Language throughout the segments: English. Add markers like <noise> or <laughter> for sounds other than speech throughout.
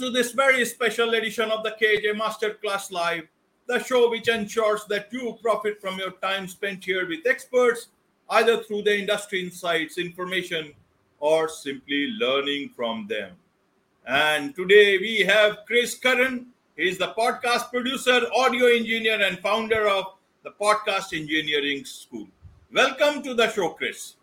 To this very special edition of the KAJ Masterclass Live, the show which ensures that you profit from your time spent here with experts, either through the industry insights, information, or simply learning from them. And today we have Chris Curran. He is the podcast producer, audio engineer, and founder of the Podcast Engineering School. Welcome to the show, Chris.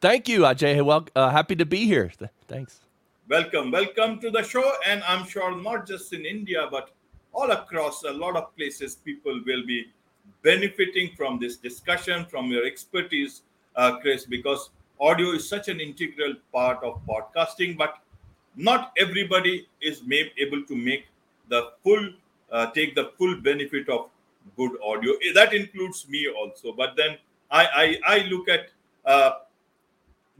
Thank you, Ajay. Well, uh, happy to be here. Thanks. Welcome, welcome to the show. And I'm sure not just in India, but all across a lot of places, people will be benefiting from this discussion, from your expertise, uh, Chris, because audio is such an integral part of podcasting, but not everybody is may able to make the full, uh, take the full benefit of good audio. That includes me also. But then I, I, I look at uh,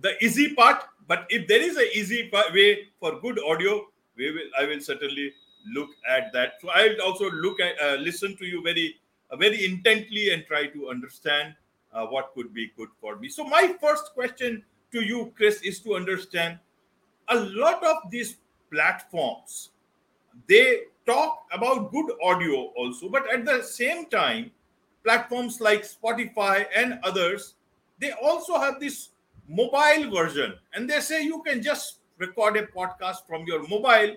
the easy part but if there is an easy way for good audio, we will. I will certainly look at that. So I'll also look at, uh, listen to you very, uh, very intently and try to understand uh, what could be good for me. So my first question to you, Chris, is to understand a lot of these platforms. They talk about good audio also, but at the same time, platforms like Spotify and others, they also have this mobile version. And they say you can just record a podcast from your mobile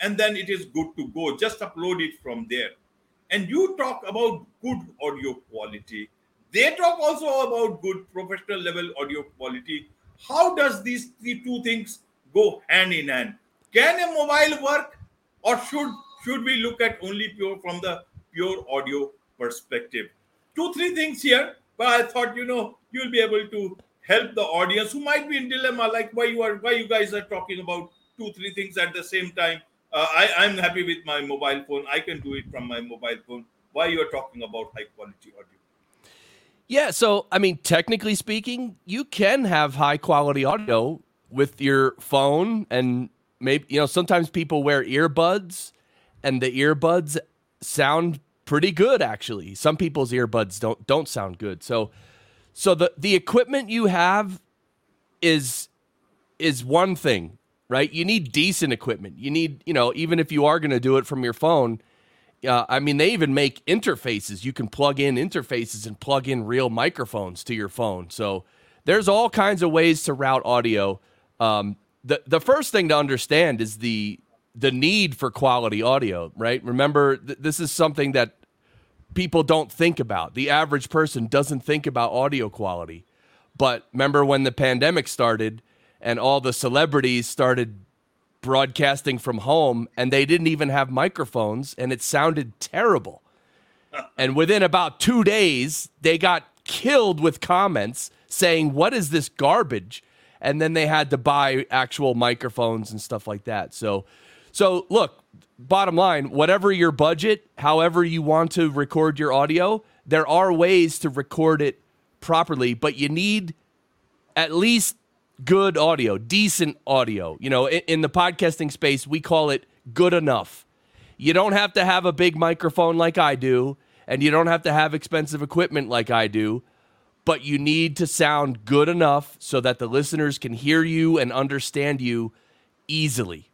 and then it is good to go. Just upload it from there. And you talk about good audio quality. They talk also about good professional level audio quality. How does these three two things go hand in hand? Can a mobile work or should should we look at only pure from the pure audio perspective? Two three things here but i thought you know you'll be able to help the audience who might be in dilemma like why you are why you guys are talking about two three things at the same time. Uh, i i'm happy with my mobile phone. I can do it from my mobile phone. Why you are talking about high quality audio? Yeah so i mean technically speaking you can have high quality audio with your phone and maybe you know sometimes people wear earbuds and the earbuds sound pretty good actually. Some people's earbuds don't don't sound good. So so the the equipment you have is is one thing, right? You need decent equipment. You need, you know, even if you are going to do it from your phone, uh, I mean, they even make interfaces. You can plug in interfaces and plug in real microphones to your phone. So there's all kinds of ways to route audio. Um, the the first thing to understand is the the need for quality audio, right? Remember, th- this is something that people don't think about. The average person doesn't think about audio quality. But remember when the pandemic started and all the celebrities started broadcasting from home and they didn't even have microphones and it sounded terrible. <laughs> and within about 2 days, they got killed with comments saying, "What is this garbage?" And then they had to buy actual microphones and stuff like that. So so look, bottom line, whatever your budget, however you want to record your audio, there are ways to record it properly, but you need at least good audio, decent audio. You know, in, in, the podcasting space, we call it good enough. You don't have to have a big microphone like I do, and you don't have to have expensive equipment like I do, but you need to sound good enough so that the listeners can hear you and understand you easily.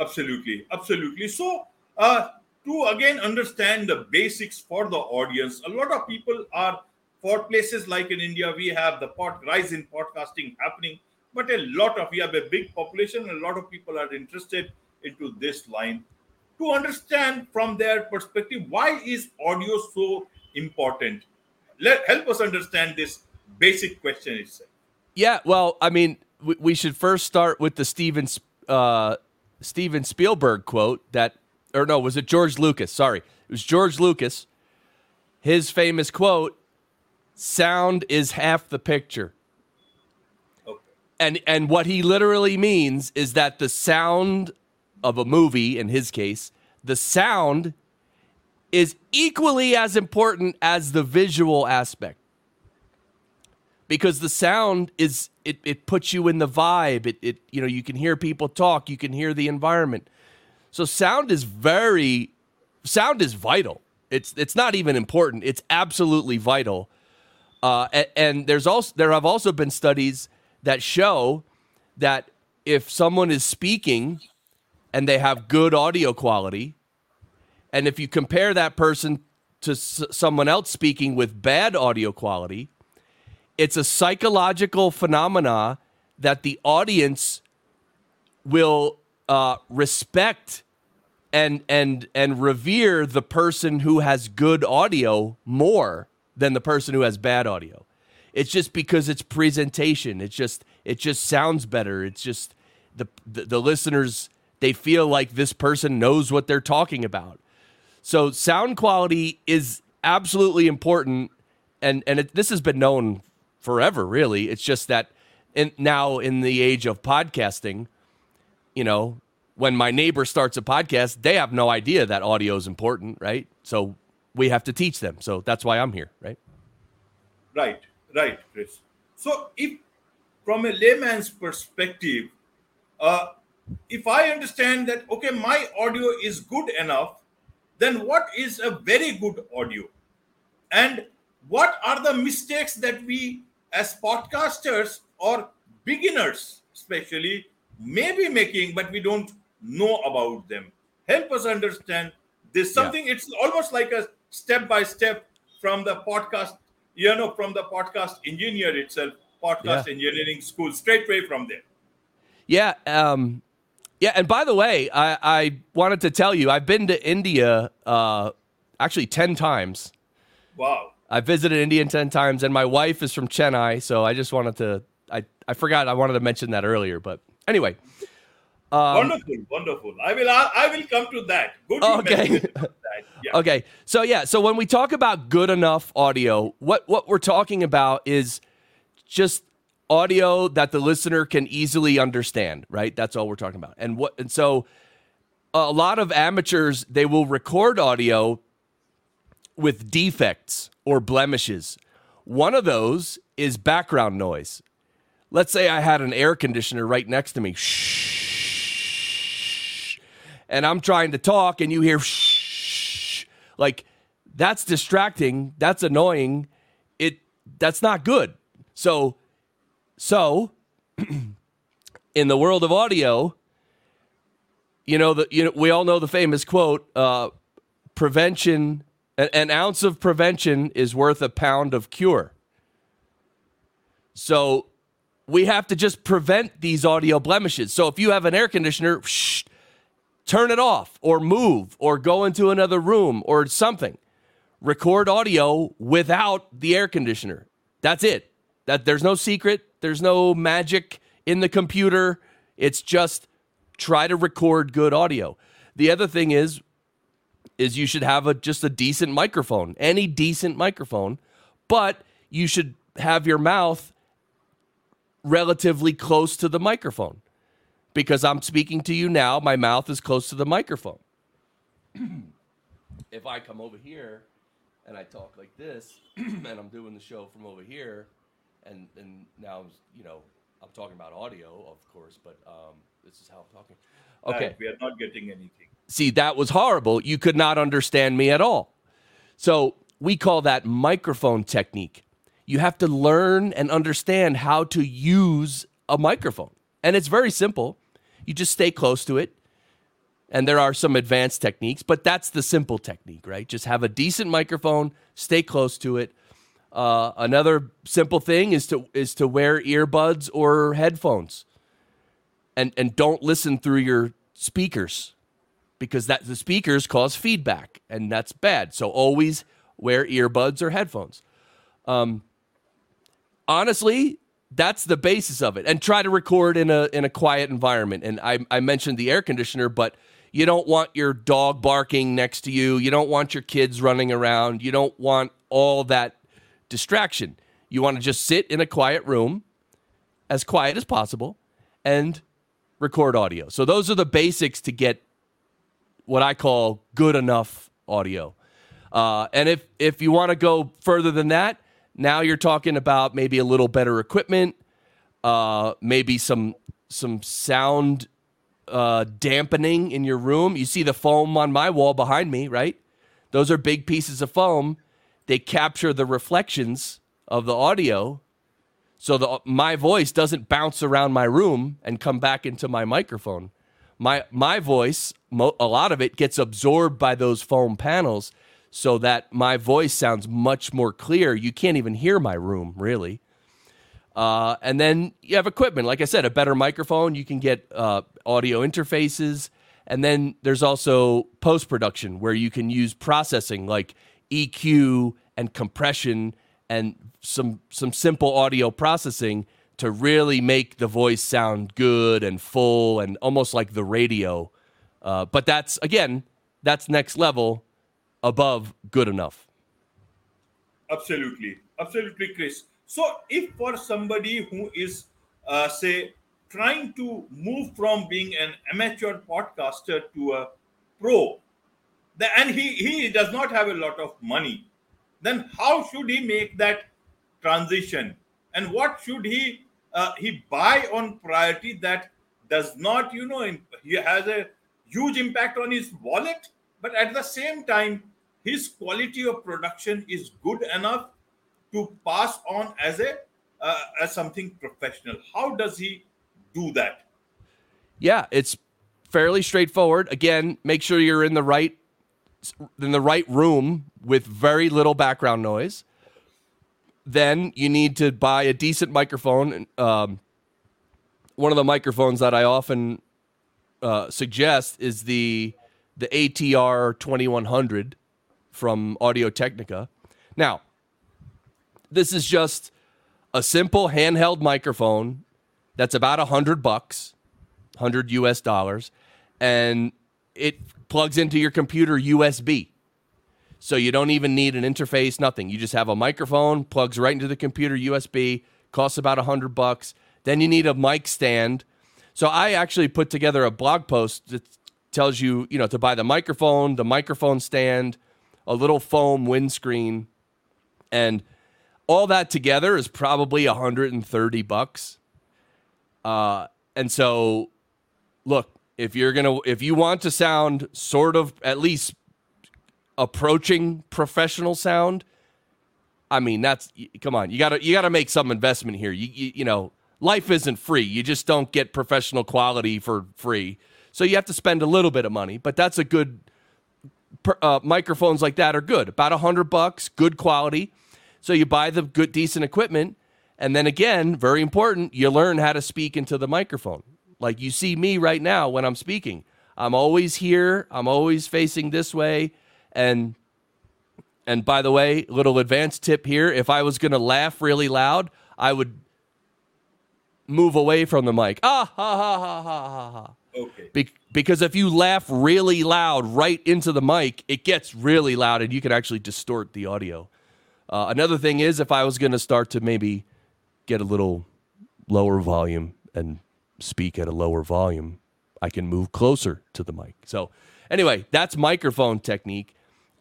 Absolutely, absolutely. So, uh, to again understand the basics for the audience, a lot of people are for places like in India, we have the pod, rise in podcasting happening, but a lot of we have a big population, a lot of people are interested into this line. To understand from their perspective, why is audio so important? Let help us understand this basic question itself. Yeah, well, I mean, we, we should first start with the Stevens uh, Steven Spielberg quote that, or no, was it George Lucas? Sorry, it was George Lucas. His famous quote: "Sound is half the picture." Okay. And and what he literally means is that the sound of a movie, in his case, the sound is equally as important as the visual aspect because the sound is it, it puts you in the vibe. It, it you know you can hear people talk. You can hear the environment. So sound is very sound is vital. It's it's not even important. It's absolutely vital. Uh, and, and there's also there have also been studies that show that if someone is speaking and they have good audio quality, and if you compare that person to s- someone else speaking with bad audio quality, it's a psychological phenomena that the audience will uh, respect and and and revere the person who has good audio more than the person who has bad audio. It's just because it's presentation. It's just it just sounds better. It's just the the, the listeners they feel like this person knows what they're talking about. So sound quality is absolutely important, and and it, this has been known forever. Really, it's just that in, now in the age of podcasting, you know, when my neighbor starts a podcast, they have no idea that audio is important, right? So we have to teach them. So that's why I'm here, right? Right, right, Chris. So, if from a layman's perspective, uh, if I understand that, okay, my audio is good enough, then what is a very good audio? And what are the mistakes that we, as podcasters or beginners, especially, may be making, but we don't know about them? Help us understand this. Yeah. Something, it's almost like a step by step from the podcast, you know, from the podcast engineer itself, podcast engineering school, straight away from there. Yeah. Um, yeah. And by the way, I, I wanted to tell you, I've been to India uh, actually 10 times. Wow. I visited India 10 times, and my wife is from Chennai. So I just wanted to, I, I forgot I wanted to mention that earlier. But anyway, um, wonderful, wonderful. I will, I will come to that. Good. Okay. that. <laughs> Yeah. Okay. So yeah, so when we talk about good enough audio, what what we're talking about is just audio that the listener can easily understand, right? That's all we're talking about. And what and so a lot of amateurs they will record audio with defects or blemishes. One of those is background noise. Let's say I had an air conditioner right next to me. Shh. And I'm trying to talk and you hear shh. Like that's distracting, that's annoying. It that's not good. So so <clears throat> in the world of audio, you know the you know we all know the famous quote uh prevention an, ounce of prevention is worth a pound of cure. So we have to just prevent these audio blemishes. So if you have an air conditioner, shh, turn it off or move or go into another room or something. Record audio without the air conditioner. That's it. That there's no secret, there's no magic in the computer. It's just try to record good audio. The other thing is is you should have a just a decent microphone, any decent microphone, but you should have your mouth relatively close to the microphone. Because I'm speaking to you now, my mouth is close to the microphone. <clears throat> if I come over here and I talk like this, <clears throat> and I'm doing the show from over here, and and now you know I'm talking about audio, of course, but um, this is how I'm talking. Okay, Right, we are not getting anything. See that was horrible. You could not understand me at all. So we call that microphone technique. You have to learn and understand how to use a microphone, and it's very simple. You just stay close to it. And there are some advanced techniques, but that's the simple technique, right? Just have a decent microphone, stay close to it. Uh, another simple thing is to is to wear earbuds or headphones, and and don't listen through your speakers, because that the speakers cause feedback, and that's bad. So always wear earbuds or headphones. Um, honestly, that's the basis of it. And try to record in a in a quiet environment. And I, I mentioned the air conditioner but you don't want your dog barking next to you. You don't want your kids running around. You don't want all that distraction. You want to just sit in a quiet room as quiet as possible and record audio. So those are the basics to get what i call good enough audio uh, and if if you want to go further than that, now you're talking about maybe a little better equipment, uh, maybe some some sound uh, dampening in your room. You see the foam on my wall behind me, right? Those are big pieces of foam. They capture the reflections of the audio. So the my voice doesn't bounce around my room and come back into my microphone. My my voice, mo- a lot of it gets absorbed by those foam panels, so that my voice sounds much more clear. You can't even hear my room really. Uh, and then you have equipment, like I said, a better microphone. You can get uh, audio interfaces, and then there's also post production where you can use processing like EQ and compression and some some simple audio processing to really make the voice sound good and full and almost like the radio. Uh, but that's again, that's next level above good enough. Absolutely, absolutely, Chris. So, if for somebody who is, uh, say, trying to move from being an amateur podcaster to a pro, the, and he he does not have a lot of money, then how should he make that transition? And what should he uh, he buy on priority that does not, you know, he has a huge impact on his wallet, but at the same time, his quality of production is good enough to pass on as a uh, as something professional. How does he do that? Yeah, it's fairly straightforward. Again, make sure you're in the right in the right room with very little background noise. Then you need to buy a decent microphone. Um, one of the microphones that I often uh, suggest is the the ATR 2100 from Audio Technica. Now, this is just a simple handheld microphone that's about a hundred bucks, hundred US dollars, and it plugs into your computer USB. So you don't even need an interface, nothing. You just have a microphone, plugs right into the computer USB, costs about a hundred bucks. Then you need a mic stand. So I actually put together a blog post that tells you, you know, to buy the microphone, the microphone stand, a little foam windscreen, and all that together is probably 130 bucks. Uh, and so, look, if you're gonna, if you want to sound sort of at least approaching professional sound, I mean, that's come on, you gotta you gotta make some investment here. You, you you know, life isn't free. You just don't get professional quality for free. So you have to spend a little bit of money, but that's a good. Uh, microphones like that are good, about a hundred bucks, good quality so you buy the good, decent equipment. And then again, very important, you learn how to speak into the microphone. Like you see me right now when I'm speaking. I'm always here, I'm always facing this way. And and by the way, little advanced tip here, if I was going to laugh really loud, I would move away from the mic. Ah ha ha ha ha ha ha. Okay. Be- because if you laugh really loud right into the mic, it gets really loud and you can actually distort the audio. Uh, another thing is, if I was going to start to maybe get a little lower volume and speak at a lower volume, I can move closer to the mic. So, anyway, that's microphone technique,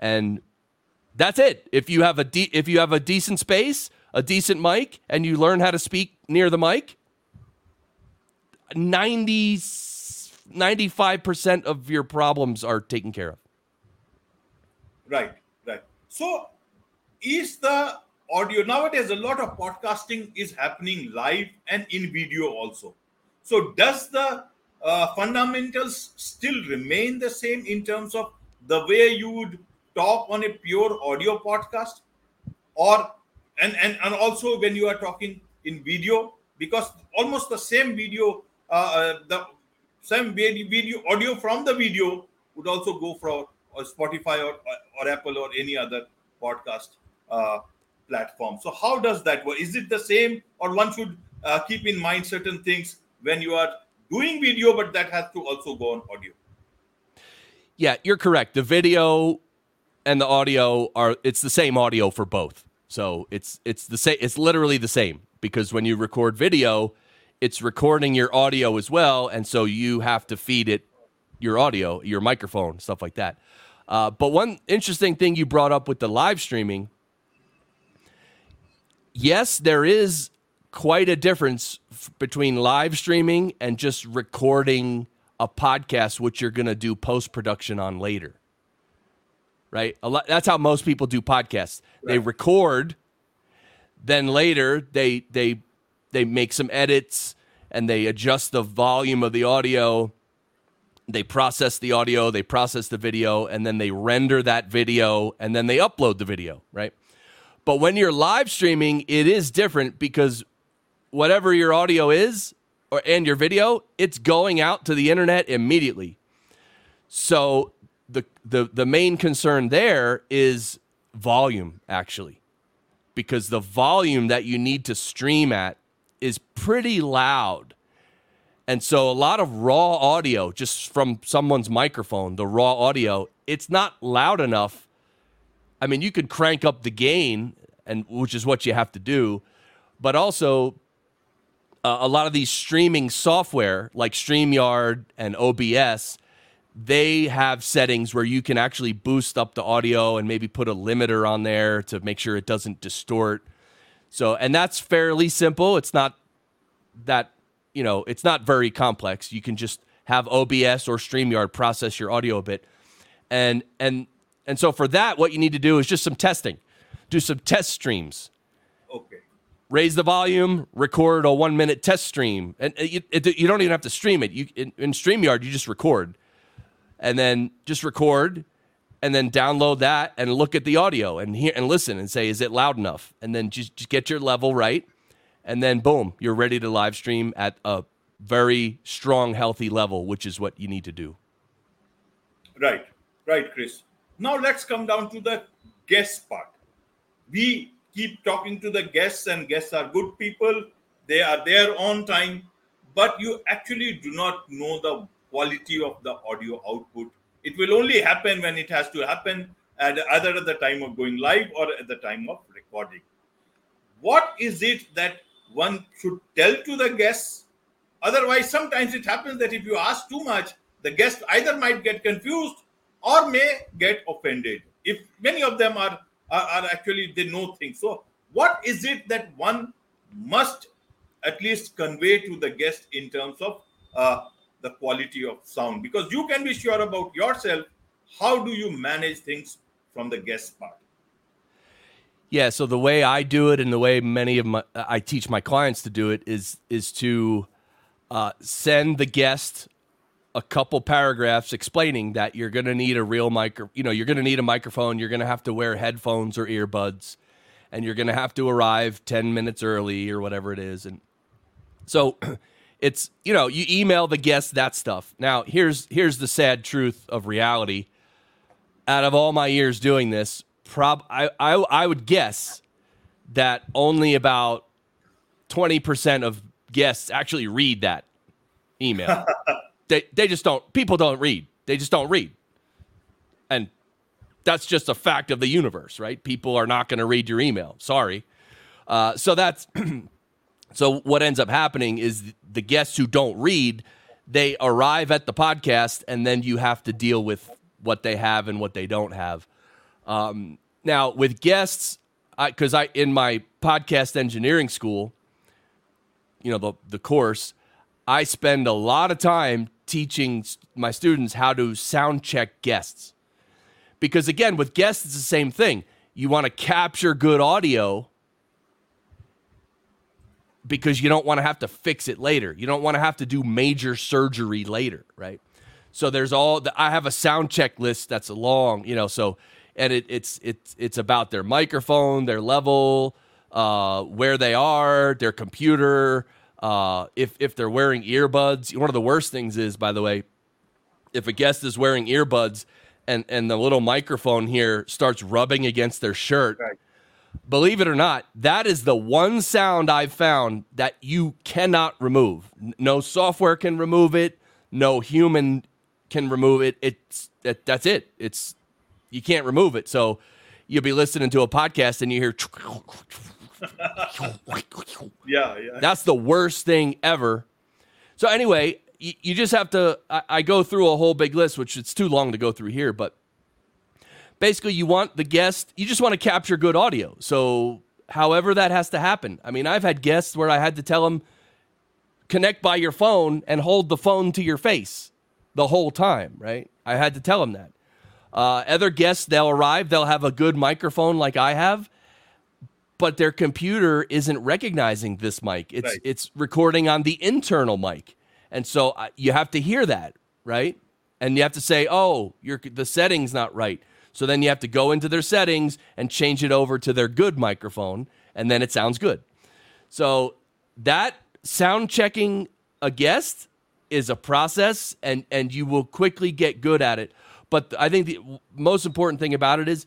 and that's it. If you have a de- if you have a decent space, a decent mic, and you learn how to speak near the mic, 90 95% of your problems are taken care of. Right, right. So is the audio nowadays a lot of podcasting is happening live and in video also so does the uh, fundamentals still remain the same in terms of the way you would talk on a pure audio podcast or and and, and also when you are talking in video because almost the same video uh, uh the same video audio from the video would also go for spotify or, or apple or any other podcast uh, platform. So how does that work? Is it the same, or one should uh, keep in mind certain things when you are doing video, but that has to also go on audio? Yeah, you're correct. The video and the audio are it's the same audio for both. So it's it's the same. It's literally the same because when you record video, it's recording your audio as well, and so you have to feed it your audio, your microphone, stuff like that. Uh, but one interesting thing you brought up with the live streaming yes, there is quite a difference f- between live streaming and just recording a podcast, which you're going to do post production on later. Right? Lot, that's how most people do podcasts. Right. They record, then later they they they make some edits and they adjust the volume of the audio. They process the audio, they process the video, and then they render that video and then they upload the video, right? But when you're live streaming, it is different because whatever your audio is or and your video, it's going out to the internet immediately. So the the the main concern there is volume actually. Because the volume that you need to stream at is pretty loud. And so a lot of raw audio just from someone's microphone, the raw audio, it's not loud enough. I mean, you could crank up the gain and which is what you have to do, but also uh, a lot of these streaming software like StreamYard and OBS, they have settings where you can actually boost up the audio and maybe put a limiter on there to make sure it doesn't distort. So, and that's fairly simple. It's not that, you know, it's not very complex. You can just have OBS or StreamYard process your audio a bit. And and and so for that what you need to do is just some testing. Do some test streams. Okay. Raise the volume, record a 1 minute test stream. And uh, it, it, you don't even have to stream it. You in, in StreamYard you just record. And then just record and then download that and look at the audio and hear and listen and say is it loud enough? And then just, just get your level right and then boom, you're ready to live stream at a very strong, healthy level, which is what you need to do. Right, right, Chris. Now let's come down to the guest part. We keep talking to the guests, and guests are good people. They are there on time, but you actually do not know the quality of the audio output. It will only happen when it has to happen, at either at the time of going live or at the time of recording. What is it that one should tell to the guests. Otherwise, sometimes it happens that if you ask too much, the guest either might get confused or may get offended. If many of them are, are, are actually they know things. So, what is it that one must at least convey to the guest in terms of uh, the quality of sound? Because you can be sure about yourself. How do you manage things from the guest part? Yeah, so the way I do it and the way many of my I teach my clients to do it is is to uh, send the guest a couple paragraphs explaining that you're going to need a real micro, you know, you're going to need a microphone, you're going to have to wear headphones or earbuds, and you're going to have to arrive 10 minutes early or whatever it is. And so <clears throat> it's, you know, you email the guest that stuff. Now, here's here's the sad truth of reality. Out of all my years doing this, prob I, I I would guess that only about 20% of guests actually read that email. <laughs> they they just don't people don't read. They just don't read. And that's just a fact of the universe, right? People are not going to read your email. Sorry. Uh, so that's <clears throat> so what ends up happening is the guests who don't read, they arrive at the podcast and then you have to deal with what they have and what they don't have. Um, now with guests, because I, I in my podcast engineering school, you know the the course, I spend a lot of time teaching my students how to sound check guests. Because again, with guests, it's the same thing. You want to capture good audio because you don't want to have to fix it later. You don't want to have to do major surgery later, right? So there's all the, I have a sound check list that's long, you know, so and it, it's it's it's about their microphone, their level, uh, where they are, their computer, uh, if if they're wearing earbuds. One of the worst things is, by the way, if a guest is wearing earbuds and and the little microphone here starts rubbing against their shirt. Right. Believe it or not, that is the one sound I've found that you cannot remove. No software can remove it. No human can remove it. It's that, that's it. It's you can't remove it. So you'll be listening to a podcast and you hear. <laughs> yeah, yeah. That's the worst thing ever. So anyway, you, you just have to. I, I go through a whole big list, which it's too long to go through here, but basically, you want the guest. You just want to capture good audio. So however that has to happen. I mean, I've had guests where I had to tell them connect by your phone and hold the phone to your face the whole time, right? I had to tell them that. Uh, other guests, they'll arrive, they'll have a good microphone like I have, but their computer isn't recognizing this mic. It's Right. it's recording on the internal mic, and so uh, you have to hear that, right? And you have to say, "Oh, your the settings not right." So then you have to go into their settings and change it over to their good microphone, and then it sounds good. So that sound checking a guest is a process, and and you will quickly get good at it. But I think the most important thing about it is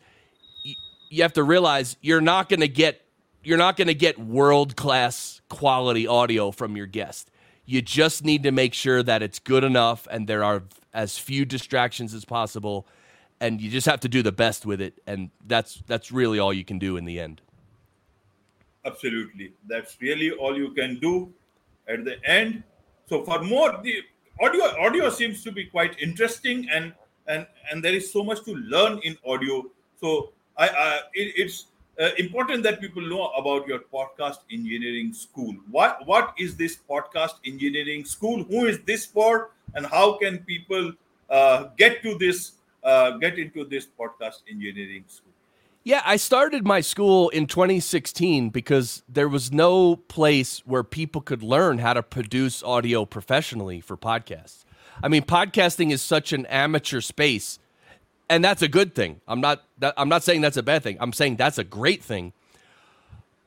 you have to realize you're not going to get you're not going to get world class quality audio from your guest. You just need to make sure that it's good enough and there are as few distractions as possible and you just have to do the best with it and that's that's really all you can do in the end. Absolutely. That's really all you can do at the end. So for more the audio audio seems to be quite interesting and and and there is so much to learn in audio. So I, I it, it's uh, important that people know about your podcast engineering school. What what is this podcast engineering school? Who is this for? And how can people uh, get to this uh, get into this podcast engineering school? Yeah, I started my school in 2016 because there was no place where people could learn how to produce audio professionally for podcasts. I mean, podcasting is such an amateur space, and that's a good thing. I'm not I'm not saying that's a bad thing. I'm saying that's a great thing.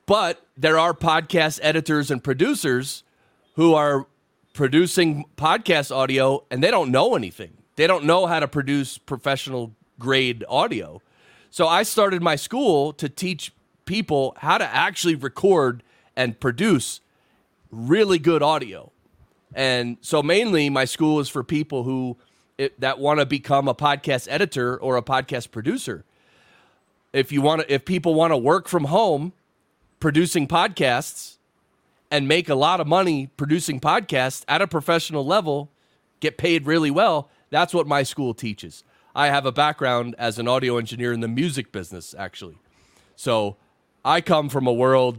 But there are podcast editors and producers who are producing podcast audio and they don't know anything. They don't know how to produce professional grade audio. So I started my school to teach people how to actually record and produce really good audio. And so mainly my school is for people who it, that want to become a podcast editor or a podcast producer. If you want to if people want to work from home producing podcasts and make a lot of money producing podcasts at a professional level, get paid really well, that's what my school teaches. I have a background as an audio engineer in the music business, actually. So I come from a world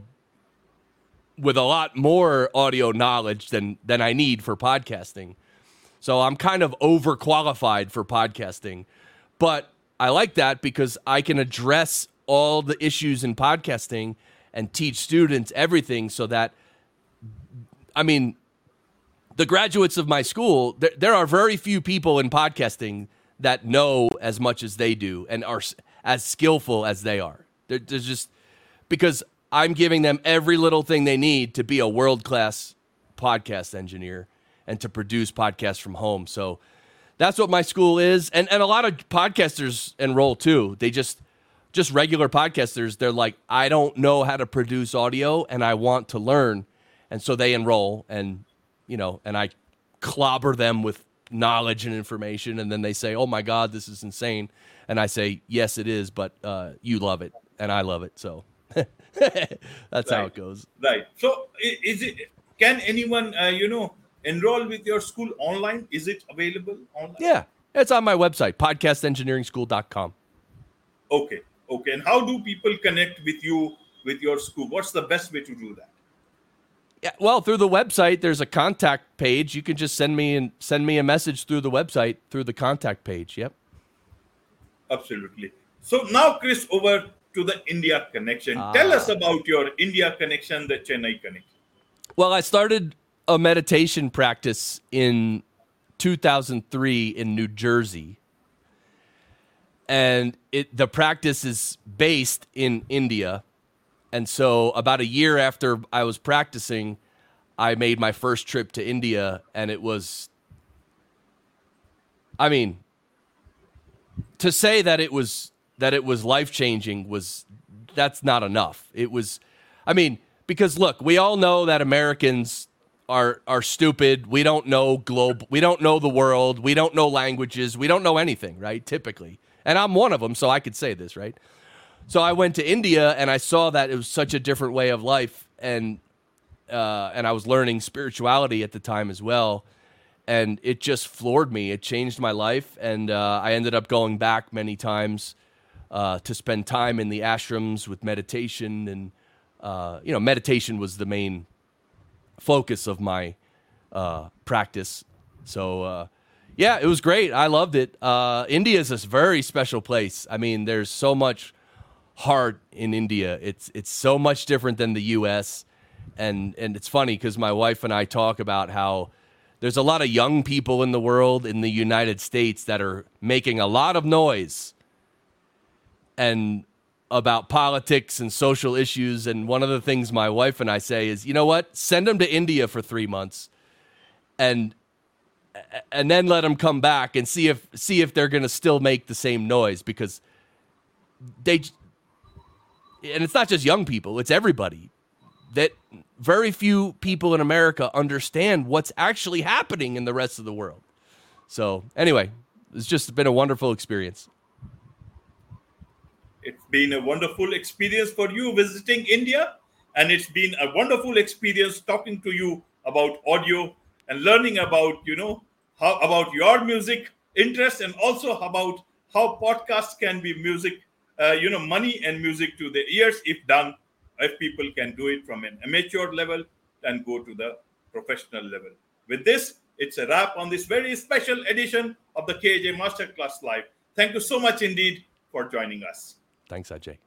with a lot more audio knowledge than than I need for podcasting. So I'm kind of overqualified for podcasting. But I like that because I can address all the issues in podcasting and teach students everything so that I mean the graduates of my school, there, there are very few people in podcasting that know as much as they do and are as skillful as they are. There, there's just because I'm giving them every little thing they need to be a world class podcast engineer and to produce podcasts from home. So that's what my school is, and and a lot of podcasters enroll too. They just just regular podcasters. They're like, I don't know how to produce audio, and I want to learn, and so they enroll, and you know, and I clobber them with knowledge and information, and then they say, "Oh my God, this is insane," and I say, "Yes, it is, but uh, you love it, and I love it." So <laughs> that's how it goes. Right. So, is it? Can anyone, uh, you know, enroll with your school online? Is it available online? Yeah, it's on my website, podcastengineeringschool.com. Okay. Okay. And how do people connect with you with your school? What's the best way to do that? Yeah, well, through the website, there's a contact page. You can just send me and send me a message through the website through the contact page. Yep. Absolutely. So now, Chris, over to the India connection. Ah. Tell us about your India connection, the Chennai connection. Well, I started a meditation practice in 2003 in New Jersey. And it the practice is based in India. And so about a year after I was practicing, I made my first trip to India and it was I mean to say that it was that it was life-changing was that's not enough. It was I mean, because look, we all know that Americans are are stupid. We don't know globe. We don't know the world. We don't know languages. We don't know anything, right? Typically, and I'm one of them, so I could say this, right? So I went to India and I saw that it was such a different way of life, and uh, and I was learning spirituality at the time as well, and it just floored me. It changed my life, and uh, I ended up going back many times uh, to spend time in the ashrams with meditation, and uh, you know, meditation was the main focus of my uh, practice. So uh, yeah, it was great. I loved it. India is a very special place. I mean, there's so much hard in India. It's it's so much different than the U.S. and and it's funny because my wife and I talk about how there's a lot of young people in the world in the United States that are making a lot of noise and about politics and social issues. And one of the things my wife and I say is, you know what? Send them to India for three months, and and then let them come back and see if see if they're going to still make the same noise because they and it's not just young people; it's everybody that very few people in America understand what's actually happening in the rest of the world. So, anyway, it's just been a wonderful experience. It's been a wonderful experience for you visiting India, and it's been a wonderful experience talking to you about audio and learning about you know how about your music interest and also about how podcasts can be music, uh, you know, money and music to the ears if done. If people can do it from an amateur level and go to the professional level. With this, it's a wrap on this very special edition of the KAJ Masterclass Live. Thank you so much indeed for joining us. Thanks, Ajay.